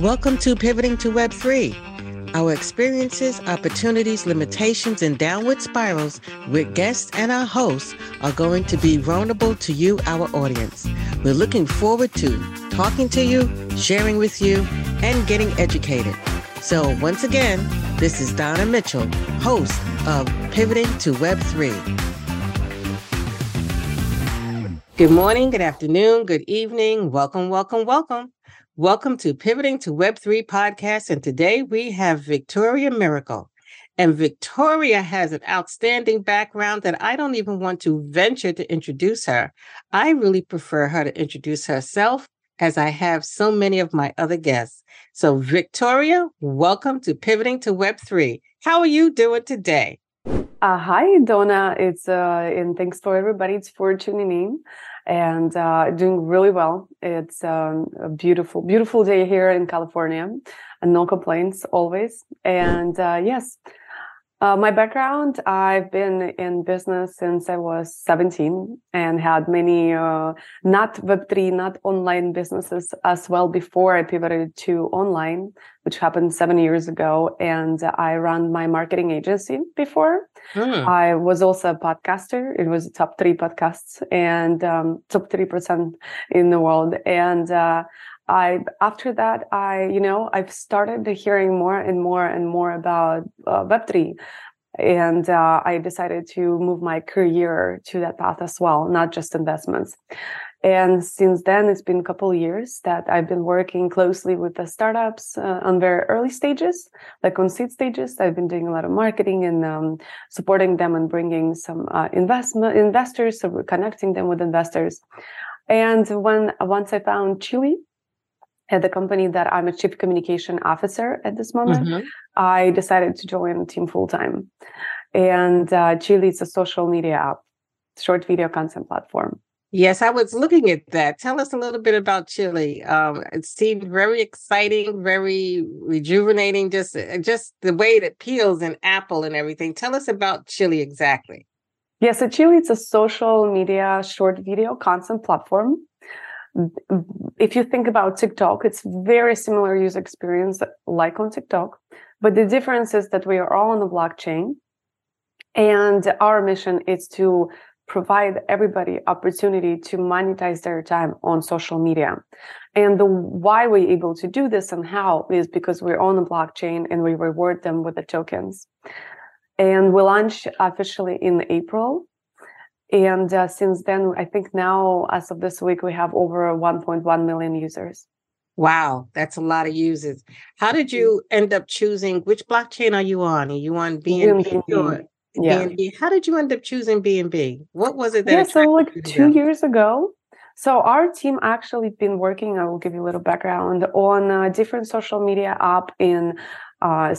Welcome to Pivoting to Web3. Our experiences, opportunities, limitations, and downward spirals with guests and our hosts are going to be vulnerable to you, our audience. We're looking forward to talking to you, sharing with you, and getting educated. So, once again, this is Donna Mitchell, host of Pivoting to Web3. Good morning, good afternoon, good evening. Welcome, welcome, welcome. Welcome to Pivoting to Web3 podcast. And today we have Viktoriia Miracle. And Viktoriia has an outstanding background that I don't even want to venture to introduce her. I really prefer her to introduce herself as I have so many of my other guests. So, Viktoriia, welcome to Pivoting to Web3. How are you doing today? Uh, hi, Donna. It's uh, and thanks for everybody it's for tuning in and uh, doing really well. It's um, a beautiful, beautiful day here in California, and no complaints always. And uh, yes, uh, my background, I've been in business since I was 17 and had many uh, not Web3, not online businesses as well before I pivoted to online, which happened seven years ago. And I ran my marketing agency before. Mm. I was also a podcaster. It was top three podcasts and um, top 3% in the world. And uh, I after that I you know I've started hearing more and more and more about uh, Web three, and uh, I decided to move my career to that path as well, not just investments. And since then, it's been a couple of years that I've been working closely with the startups uh, on very early stages, like on seed stages. I've been doing a lot of marketing and um, supporting them and bringing some uh, investment investors, so connecting them with investors. And when once I found Cheelee, at the company that I'm a chief communication officer at this moment, mm-hmm. I decided to join the team full time. And uh, Cheelee is a social media app, short video content platform. Yes, I was looking at that. Tell us a little bit about Cheelee. Um, it seemed very exciting, very rejuvenating. Just, uh, just the way it appeals in Apple and everything. Tell us about Cheelee exactly. Yes, yeah, so Cheelee is a social media short video content platform if you think about TikTok, it's very similar user experience like on TikTok, but the difference is that we are all on the blockchain and our mission is to provide everybody opportunity to monetize their time on social media. And the why we're able to do this and how is because we're on the blockchain and we reward them with the tokens. And we launch officially in April and uh, since then, I think now, as of this week, we have over 1.1 million users. Wow, that's a lot of users. How did you end up choosing which blockchain are you on? Are you on BNB? Yeah. BNB? How did you end up choosing BNB? What was it that? Yeah, so like two years ago. So our team actually been working. I will give you a little background on a different social media app in uh,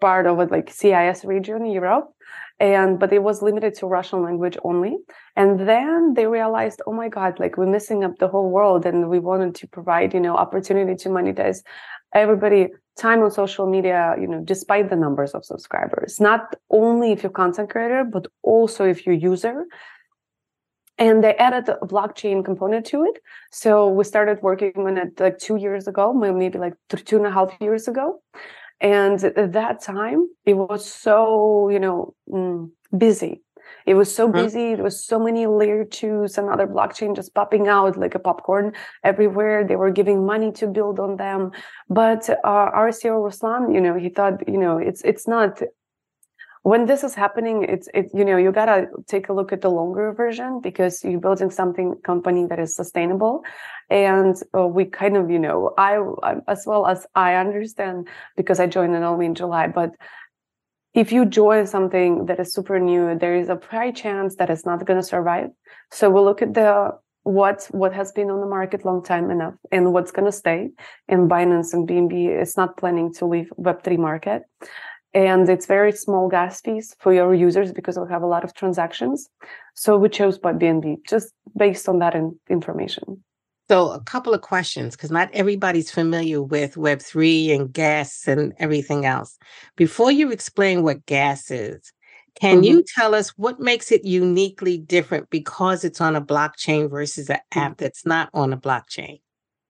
part of it, like CIS region, Europe and but it was limited to russian language only. And then they realized oh my god like we're missing up the whole world and we wanted to provide you know opportunity to monetize everybody time on social media you know despite the numbers of subscribers. Not only if you're content creator but also if you're user. And they added a blockchain component to it. So we started working on it like two years ago maybe like two and a half years ago and at that time, it was so, you know, mm, busy. It was so mm-hmm. busy. There was so many layer twos and other blockchain just popping out like a popcorn everywhere. They were giving money to build on them. But uh, our CEO Ruslan, you know, he thought, you know, it's it's not when this is happening it's it you know you gotta take a look at the longer version because you're building something company that is sustainable. And uh, we kind of you know I, I as well as i understand because i joined it only in july but if you join something that is super new there is a high chance that it's not going to survive. So we'll look at the what what has been on the market long time enough and what's going to stay. And binance and bnb is not planning to leave web3 market and it's very small gas fees for your users because we have a lot of transactions. So we chose BNB just based on that in- information. So a couple of questions because not everybody's familiar with Web3 and gas and everything else. Before you explain what gas is, can mm-hmm. you tell us what makes it uniquely different because it's on a blockchain versus an app that's not on a blockchain?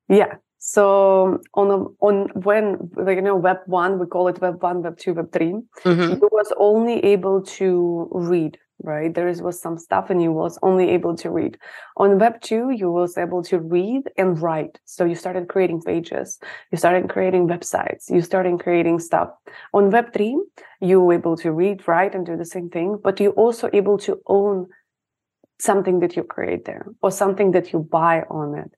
Yeah. So on a, on when you know Web one, we call it Web one, Web two, Web 3 Mhm. you was only able to read right? There is, was some stuff and you was only able to read. On web 2 you was able to read and write. So you started creating pages. You started creating websites. You started creating stuff. On web 3 you were able to read write and do the same thing but you also able to own something that you create there or something that you buy on it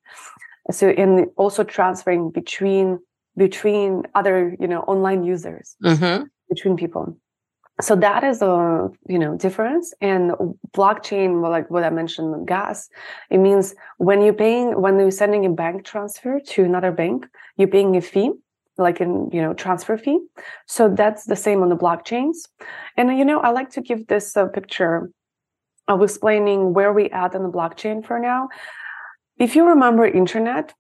so in also transferring between between other you know online users Mhm. between people. So that is a you know difference. And blockchain like what i mentioned gas it means when you're paying when you're sending a bank transfer to another bank you're paying a fee like in you know transfer fee. So that's the same on the blockchains. And you know i like to give this uh, picture of explaining where we at in the blockchain for now if you remember internet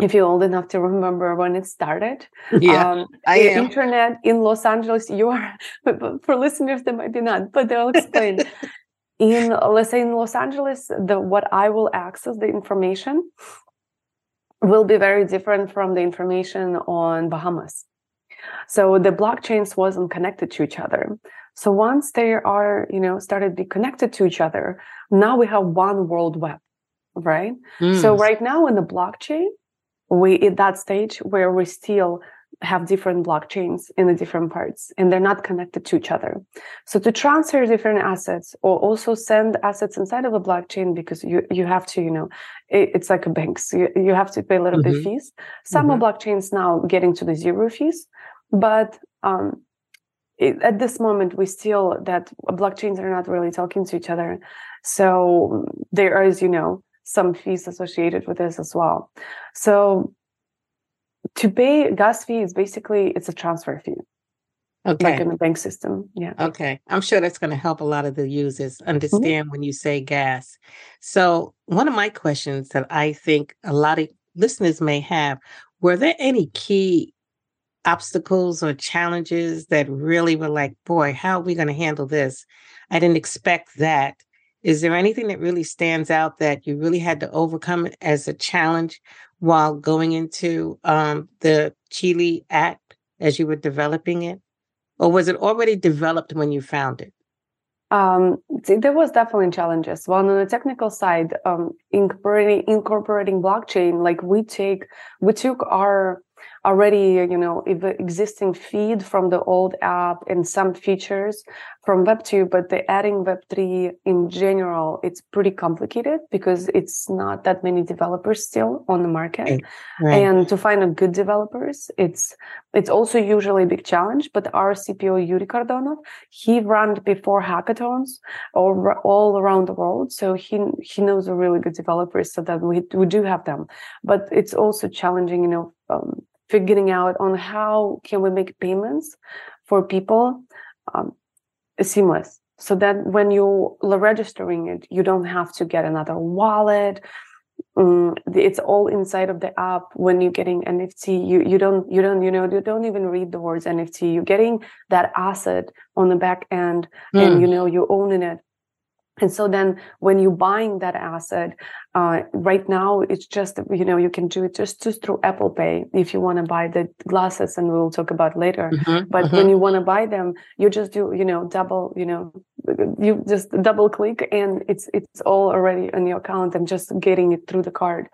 if you're old enough to remember when it started Yeah, um, I the am. internet in Los Angeles, you are, for listeners, they might be not, but they'll explain. in, let's say in Los Angeles, the what I will access the information will be very different from the information on Bahamas. So the blockchains wasn't connected to each other. So once they are, you know, started to be connected to each other, now we have one world web, right? So Mm. right now in the blockchain, we at that stage where we still have different blockchains in the different parts and they're not connected to each other. So to transfer different assets or also send assets inside of a blockchain because you you have to, you know, it, it's like a bank. So you, you have to pay a little Mhm. bit fees. Some of blockchains now getting to the zero fees, but um it, at this moment we still that blockchains are not really talking to each other. So there is, you know, some fees associated with this as well. So to pay gas fee is basically it's a transfer fee, like Okay. in the bank system. Yeah. Okay. I'm sure that's going to help a lot of the users Mm-hmm. understand when you say gas. So, one of my questions that I think a lot of listeners may have were there any key obstacles or challenges that really were like, boy, how are we going to handle this? I didn't expect that. Is there anything that really stands out that you really had to overcome as a challenge while going into um, the Cheelee Act as you were developing it? Or was it already developed when you found it? Um, there was definitely challenges. Well, on the technical side, um, incorporating incorporating blockchain, like we take we took our already you know existing feed from the old app and some features from web 2 but the adding web 3 in general it's pretty complicated because it's not that many developers still on the market Right. Right. and to find a good developers it's it's also usually a big challenge but our cpo yuri cardonov he ran before hackathons all, all around the world so he he knows a really good developers so that we, we do have them but it's also challenging you know um, figuring out on how can we make payments for people um, seamless. So that when you are registering it you don't have to get another wallet. Um, it's all inside of the app. When you're getting nft you you don't you don't you know you don't even read the words nft you're getting that asset on the back end and Mm. you know you're owning it and so then when you're buying that asset uh, right now it's just you know you can do it just, just through apple pay if you want to buy the glasses and we'll talk about later Mhm, but mhm. when you want to buy them you just do you know double you know you just double click and it's it's all already on your account and just getting it through the card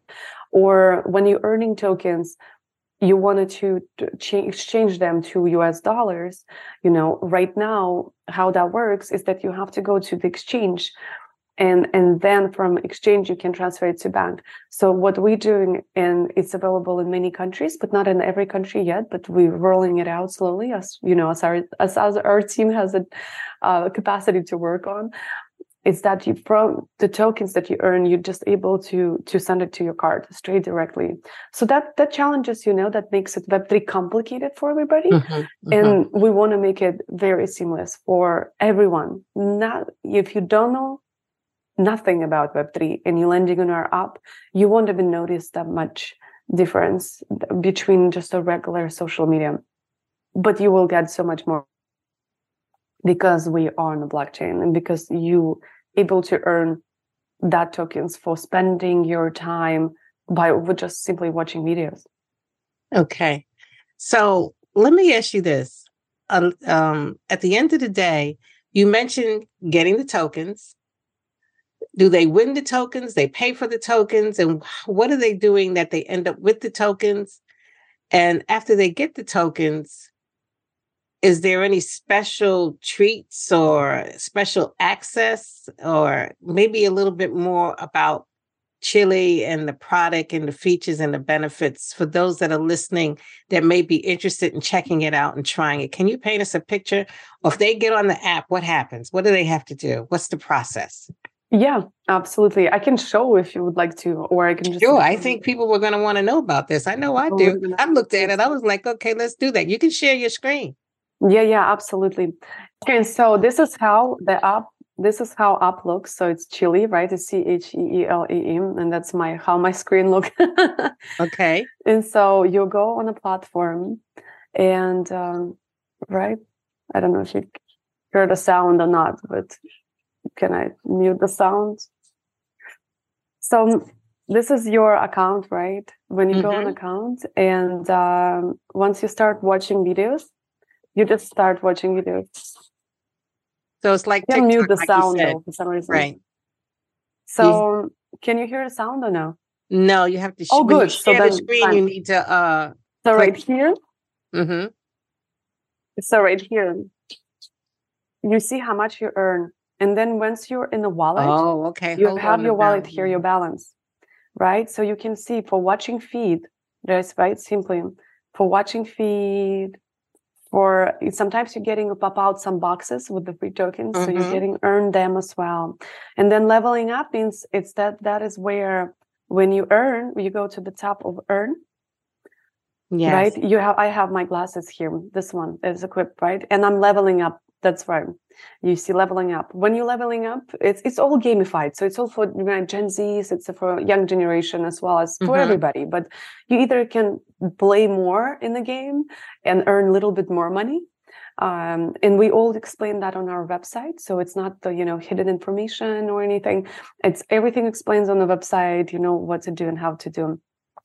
or when you're earning tokens you wanted to exchange them to us dollars you know right now how that works is that you have to go to the exchange and and then from exchange you can transfer it to bank. So what we're doing and it's available in many countries but not in every country yet but we're rolling it out slowly as you know as our as, as our team has a uh, capacity to work on is that you from the tokens that you earn you're just able to to send it to your card straight directly. So that that challenges you know that makes it web3 complicated for everybody. Mhm, mhm. and we want to make it very seamless for everyone. Not if you don't know nothing about web3 and you're landing on our app you won't even notice that much difference between just a regular social media. But you will get so much more because we are on the blockchain and because you able to earn that tokens for spending your time by just simply watching videos Okay. So let me ask you this. Uh, um, at the end of the day, you mentioned getting the tokens. Do they win the tokens? They pay for the tokens? And what are they doing that they end up with the tokens? And after they get the tokens, is there any special treats or special access or maybe a little bit more about Cheelee and the product and the features and the benefits for those that are listening that may be interested in checking it out and trying it? Can you paint us a picture? Or if they get on the app what happens? What do they have to do? What's the process? Yeah absolutely. I can show if you would like to or i can just sure i think people were going to want to know about this. I know i do. i looked at it. I was like okay let's do that. You can share your screen yeah, yeah, absolutely. And so this is how the app this is how app looks. So it's Cheelee, right? It's C H E E L E E, and that's my how my screen look. okay. And so you go on a platform, and um, right, I don't know if you hear the sound or not, but can I mute the sound? So this is your account, right? When you mm-hmm. go on mm-hmm. account, and um, once you start watching videos, you just start watching videos. So it's like you mute the like sound though, for some reason. Right. So can you hear the sound or no? No, you have to. Sh- oh, good. so the screen, fine. you need to. uh So click. right here. Mm-hmm. So right here, you see how much you earn, and then once you're in the wallet, oh, okay, you Hold have your wallet here, your balance, right? So you can see for watching feed. That's right. Simply for watching feed, or sometimes you're getting pop out some boxes with the free tokens mm-hmm. so you're mm-hmm. getting earn them as well and then leveling up means it's that that is where when you earn you go to the top of earn yes. right you have i have my glasses here this one is equipped right and i'm leveling up that's right. You see leveling up. When you're leveling up, it's it's all gamified. So it's all for you know, Gen Zs, it's for young generation as well as for mm-hmm. everybody. But you either can play more in the game and earn a little bit more money. Um, and we all explain that on our website. So it's not the, you know, hidden information or anything. It's everything explains on the website, you know, what to do and how to do.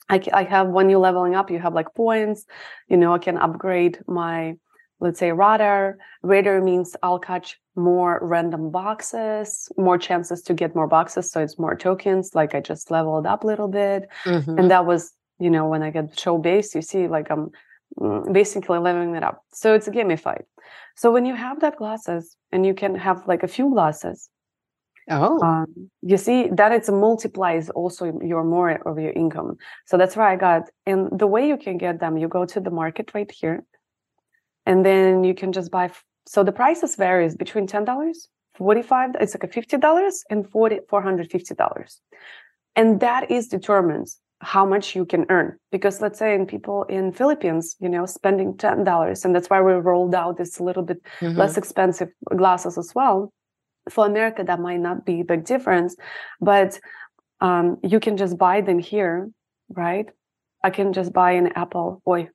I, I have when you're leveling up, you have like points, you know, I can upgrade my let's say radar. Radar means I'll catch more random boxes, more chances to get more boxes. So it's more tokens. Like I just leveled up a little bit. Mm-hmm. And that was, you know, when I get show based, you see like I'm mm, basically leveling it up. So it's gamified. So when you have that glasses and you can have like a few glasses, Oh, um, you see that it multiplies also your more of your income. So that's why I got. And the way you can get them, you go to the market right here, and then you can just buy. So the prices varies between ten dollars, forty five. It's like a fifty dollars and forty four hundred fifty dollars, and that is determines how much you can earn. Because let's say in people in Philippines, you know, spending ten dollars, and that's why we rolled out this little bit mm-hmm. less expensive glasses as well. For America, that might not be a big difference, but um, you can just buy them here, right? I can just buy an Apple. Boy,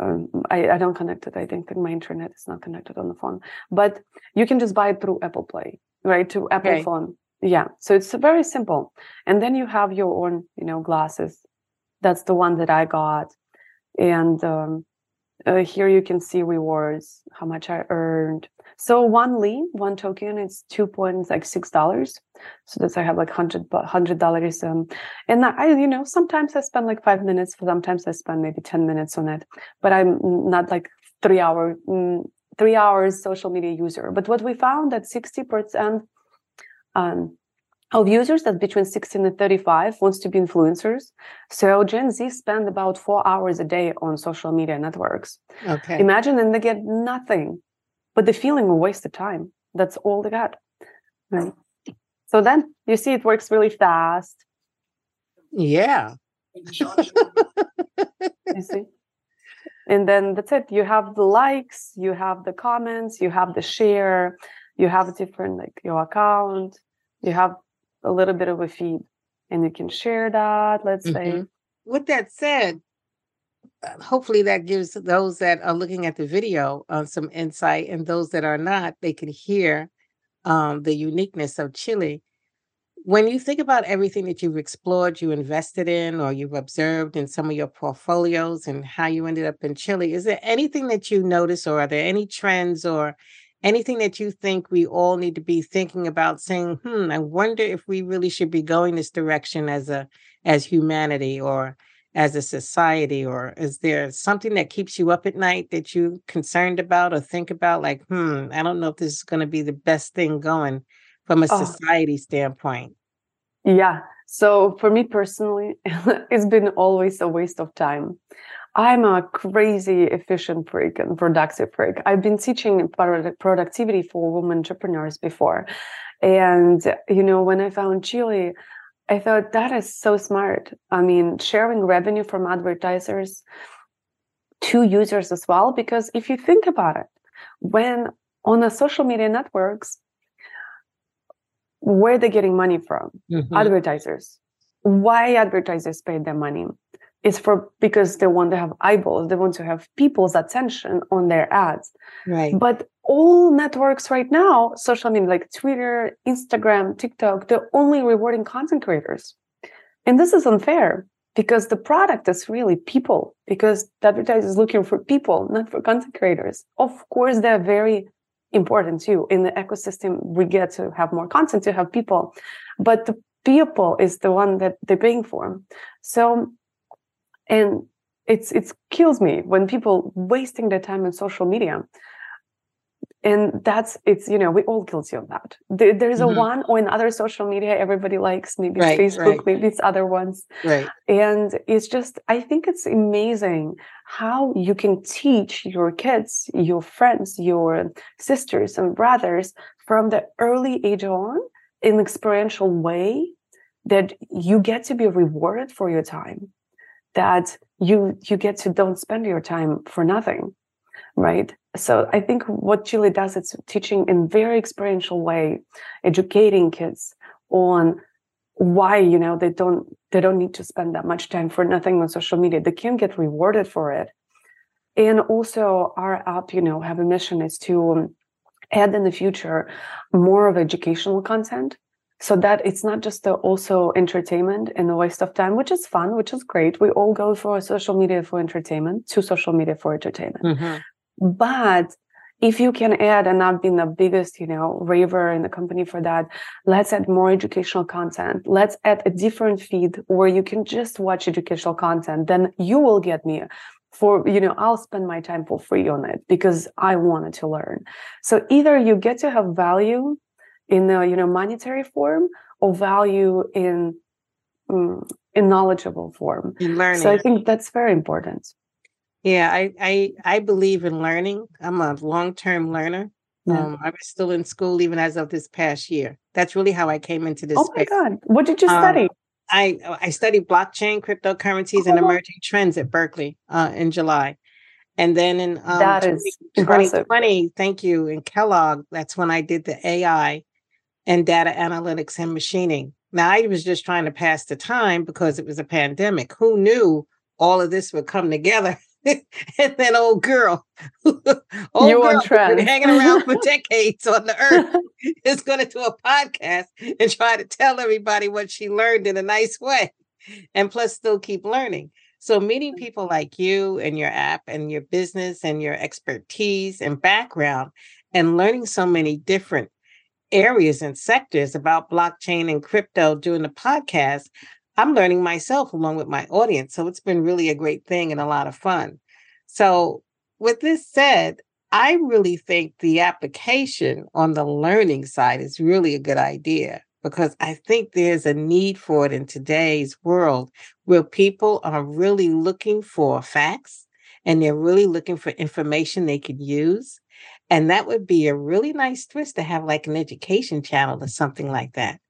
um, I, I, don't connect it. I think my internet is not connected on the phone, but you can just buy it through Apple Play, right? To Apple okay. phone. Yeah. So it's very simple. And then you have your own, you know, glasses. That's the one that I got. And um, uh, here you can see rewards, how much I earned. So one Li, one token, it's two point like six dollars. So that's I have like hundred hundred dollars. Um, and I, you know, sometimes I spend like five minutes. Sometimes I spend maybe ten minutes on it. But I'm not like three hour mm, three hours social media user. But what we found that sixty percent um, of users that's between 16 and 35 wants to be influencers. So Gen Z spend about four hours a day on social media networks. Okay. Imagine and they get nothing but the feeling of wasted time. That's all they got. Right. So then you see it works really fast. Yeah. you see? And then that's it. You have the likes, you have the comments, you have the share, you have different like your account, you have a little bit of a feed and you can share that, let's mm-hmm. say. With that said, uh, hopefully that gives those that are looking at the video uh, some insight and those that are not they can hear um, the uniqueness of Cheelee when you think about everything that you've explored, you invested in, or you've observed in some of your portfolios and how you ended up in Cheelee, is there anything that you notice, or are there any trends or anything that you think we all need to be thinking about saying, hmm, I wonder if we really should be going this direction as a as humanity or as a society, or is there something that keeps you up at night that you concerned about or think about like, hmm, I don't know if this is going to be the best thing going from a oh. society standpoint? Yeah. So for me personally, it's been always a waste of time. I'm a crazy efficient freak and productive freak. I've been teaching productivity for women entrepreneurs before. And, you know, when I found Cheelee, I thought that is so smart. I mean, sharing revenue from advertisers to users as well. Because if you think about it, when on the social media networks, where they're getting money from mm-hmm. advertisers why advertisers pay their money it's for because they want to have eyeballs they want to have people's attention on their ads. Right. But all networks right now social media like twitter instagram tiktok they're only rewarding content creators. And this is unfair because the product is really people because the advertiser is looking for people not for content creators. Of course they're very important too. In the ecosystem, we get to have more content to have people, but the people is the one that they're paying for. So, and it's it kills me when people wasting their time on social media. And that's it's you know we all guilty of that. There, there's mm-hmm. a one or in other social media everybody likes. Maybe right, facebook right. maybe it's other ones. Right. And it's just i think it's amazing how you can teach your kids your friends your sisters and brothers from the early age on in experiential way that you get to be rewarded for your time that you you get to don't spend your time for nothing right? So I think what Cheelee does, it's teaching in very experiential way, educating kids on why you know they don't they don't need to spend that much time for nothing on social media. They can get rewarded for it. And also, our app, you know, have a mission is to um, add in the future more of educational content so that it's not just the also entertainment and the waste of time which is fun which is great we all go for social media for entertainment to social media for entertainment mm-hmm. But if you can add, and I've been the biggest, you know, raver in the company for that, let's add more educational content. Let's add a different feed where you can just watch educational content. Then you will get me for, you know, I'll spend my time for free on it because I wanted to learn. So either you get to have value in the, you know, monetary form or value in, um, in knowledgeable form. In learning. So I think that's very important. Yeah, I I I believe in learning. I'm a long-term learner. Yeah. Um, I was still in school even as of this past year. That's really how I came into this. Oh space. my god! What did you um, study? I I studied blockchain, cryptocurrencies, oh. and emerging trends at Berkeley uh, in July, and then in um, that is 2020, thank you, in Kellogg. That's when I did the AI and data analytics and machining. Now I was just trying to pass the time because it was a pandemic. Who knew all of this would come together? and then old girl, old you girl been hanging around for decades on the earth is going to do a podcast and try to tell everybody what she learned in a nice way, and plus still keep learning. So meeting people like you and your app and your business and your expertise and background, and learning so many different areas and sectors about blockchain and crypto doing the podcast, I'm learning myself along with my audience. So it's been really a great thing and a lot of fun. So, with this said, I really think the application on the learning side is really a good idea because I think there's a need for it in today's world where people are really looking for facts and they're really looking for information they could use. And that would be a really nice twist to have like an education channel or something like that.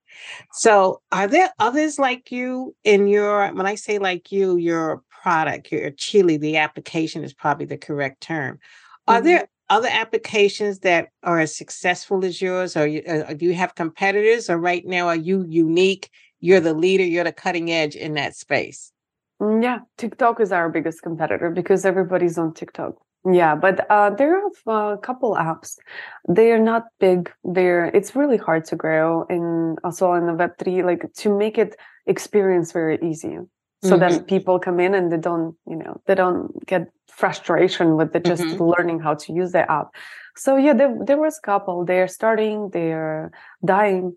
So, are there others like you in your, when I say like you, your product, your Cheelee, the application is probably the correct term. Are mm-hmm. there other applications that are as successful as yours, or you, uh, do you have competitors, or right now are you unique? You're the leader, you're the cutting edge in that space. Mm, yeah, TikTok is our biggest competitor because everybody's on TikTok. Yeah, but uh, there are a couple apps. They are not big. They're it's really hard to grow in also in the Web three, like to make it experience very easy. So mm-hmm. then people come in and they don't, you know, they don't get frustration with the just mm-hmm. learning how to use the app. So yeah, there there was a couple. They're starting, they're dying,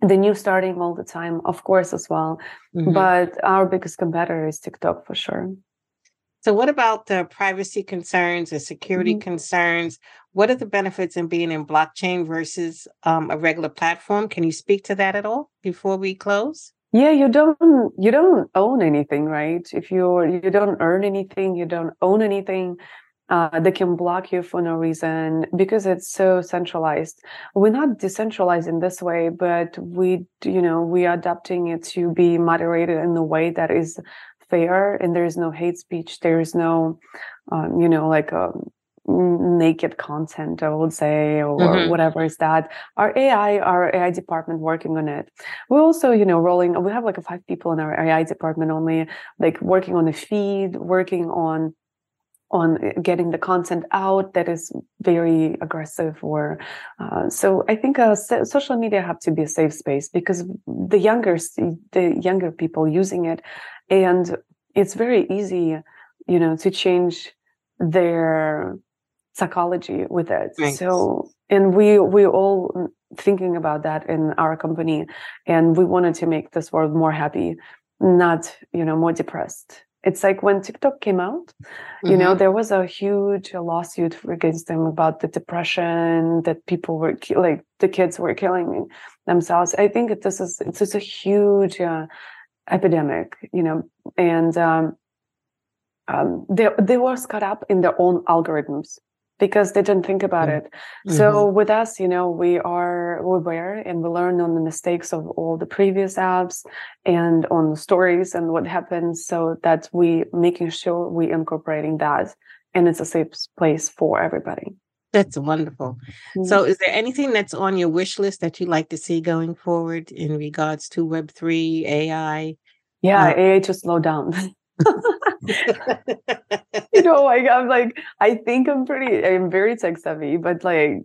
the new starting all the time, of course, as well. Mm-hmm. But our biggest competitor is TikTok for sure. So, what about the privacy concerns and security mm-hmm. concerns? What are the benefits in being in blockchain versus um, a regular platform? Can you speak to that at all before we close? Yeah, you don't you don't own anything, right? If you you don't earn anything, you don't own anything. Uh, they can block you for no reason because it's so centralized. We're not decentralized in this way, but we, you know, we are adapting it to be moderated in a way that is fair and there is no hate speech there is no um, you know like um, naked content i would say or mm-hmm. whatever is that our ai our ai department working on it we also you know rolling we have like five people in our ai department only like working on the feed working on on getting the content out that is very aggressive or uh, so i think uh, social media have to be a safe space because the younger the younger people using it and it's very easy you know to change their psychology with it Thanks. so and we we all thinking about that in our company and we wanted to make this world more happy not you know more depressed it's like when tiktok came out mm-hmm. you know mm-hmm. there was a huge lawsuit against them about the depression that people were like the kids were killing themselves i think this is it's just a huge uh, epidemic, you know, and um, um, they they were caught up in their own algorithms because they didn't think about mm-hmm. it. So mm-hmm. with us, you know, we are aware and we learn on the mistakes of all the previous apps and on the stories and what happens, so that we making sure we incorporating that and it's a safe place for everybody. That's wonderful. Mm-hmm. So, is there anything that's on your wish list that you'd like to see going forward in regards to Web3, AI? Yeah, uh, AI to slow down. you know, like I'm like, I think I'm pretty, I'm very tech savvy, but like,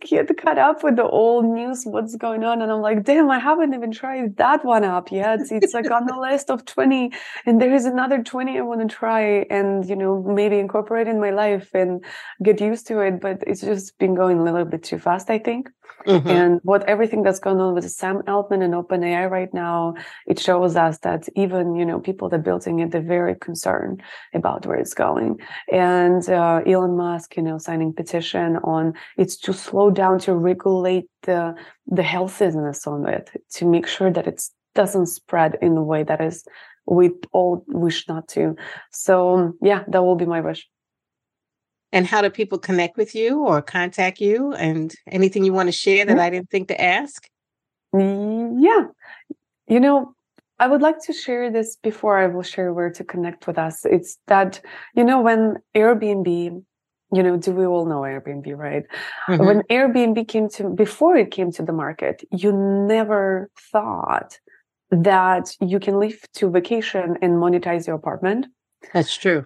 get caught up with the old news, what's going on. And I'm like, damn, I haven't even tried that one up yet. It's like on the list of 20, and there is another 20 I want to try and, you know, maybe incorporate in my life and get used to it. But it's just been going a little bit too fast, I think. Mm-hmm. And what everything that's going on with Sam Altman and OpenAI right now, it shows us that even you know people that building it, they're very concerned about where it's going. And uh, Elon Musk, you know, signing petition on it's to slow down to regulate the the healthiness on it to make sure that it doesn't spread in a way that is we all wish not to. So yeah, that will be my wish and how do people connect with you or contact you and anything you want to share that I didn't think to ask? Yeah. You know, I would like to share this before I will share where to connect with us. It's that, you know, when Airbnb, you know, do we all know Airbnb, right? Mm-hmm. When Airbnb came to, before it came to the market, you never thought that you can leave to vacation and monetize your apartment. That's true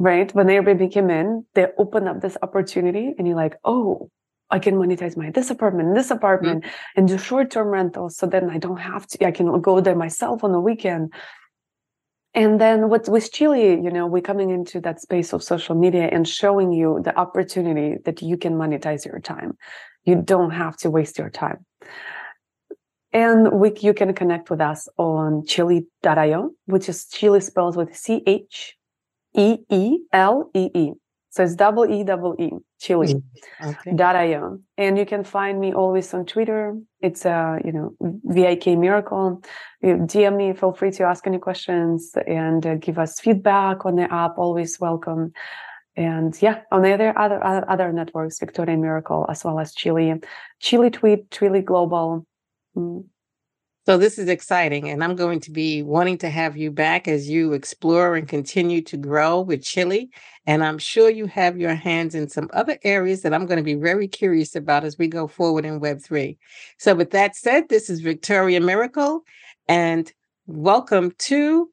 right? When Airbnb came in, they opened up this opportunity and you're like, oh, I can monetize my this apartment, this apartment, mm-hmm. and do short-term rentals. So then I don't have to, I can go there myself on the weekend. And then what with Cheelee, you know, we're coming into that space of social media and showing you the opportunity that you can monetize your time. You don't have to waste your time. And we, you can connect with us on cheelee.io, which is Cheelee spells with C H E E L E E. So it's double E double E, Cheelee. Mm, okay. Io. And you can find me always on Twitter. It's uh, you know, VIK Miracle. You DM me, feel free to ask any questions and uh, give us feedback on the app. Always welcome. And yeah, on the other other other networks, Viktoriia Miracle, as well as Cheelee, Cheelee Tweet, Cheelee Global. Mm. So this is exciting, and I'm going to be wanting to have you back as you explore and continue to grow with Cheelee. And I'm sure you have your hands in some other areas that I'm going to be very curious about as we go forward in Web3. So, with that said, this is Viktoriia Miracle, and welcome to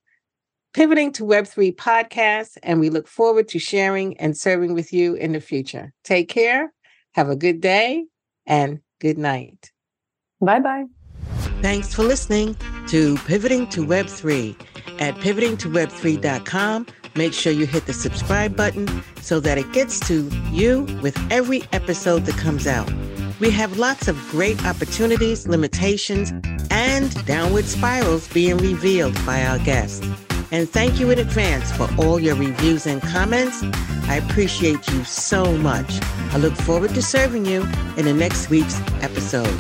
Pivoting to Web3 podcast, and we look forward to sharing and serving with you in the future. Take care, have a good day, and good night. Bye bye. Thanks for listening to Pivoting to Web3 at pivotingtoweb3.com. Make sure you hit the subscribe button so that it gets to you with every episode that comes out. We have lots of great opportunities, limitations, and downward spirals being revealed by our guests. And thank you in advance for all your reviews and comments. I appreciate you so much. I look forward to serving you in the next week's episode.